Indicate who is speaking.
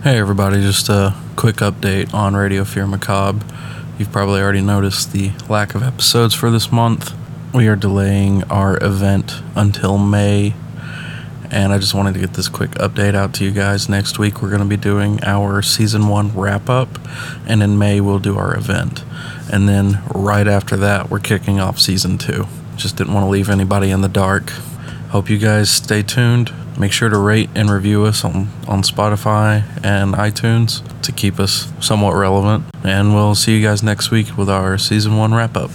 Speaker 1: Hey, everybody, just a quick update on Radio Fear Macabre. You've probably already noticed the lack of episodes for this month. We are delaying our event until May, and I just wanted to get this quick update out to you guys. Next week, we're going to be doing our season one wrap up, and in May, we'll do our event. And then right after that, we're kicking off season two. Just didn't want to leave anybody in the dark. Hope you guys stay tuned. Make sure to rate and review us on, on Spotify and iTunes to keep us somewhat relevant. And we'll see you guys next week with our season one wrap up.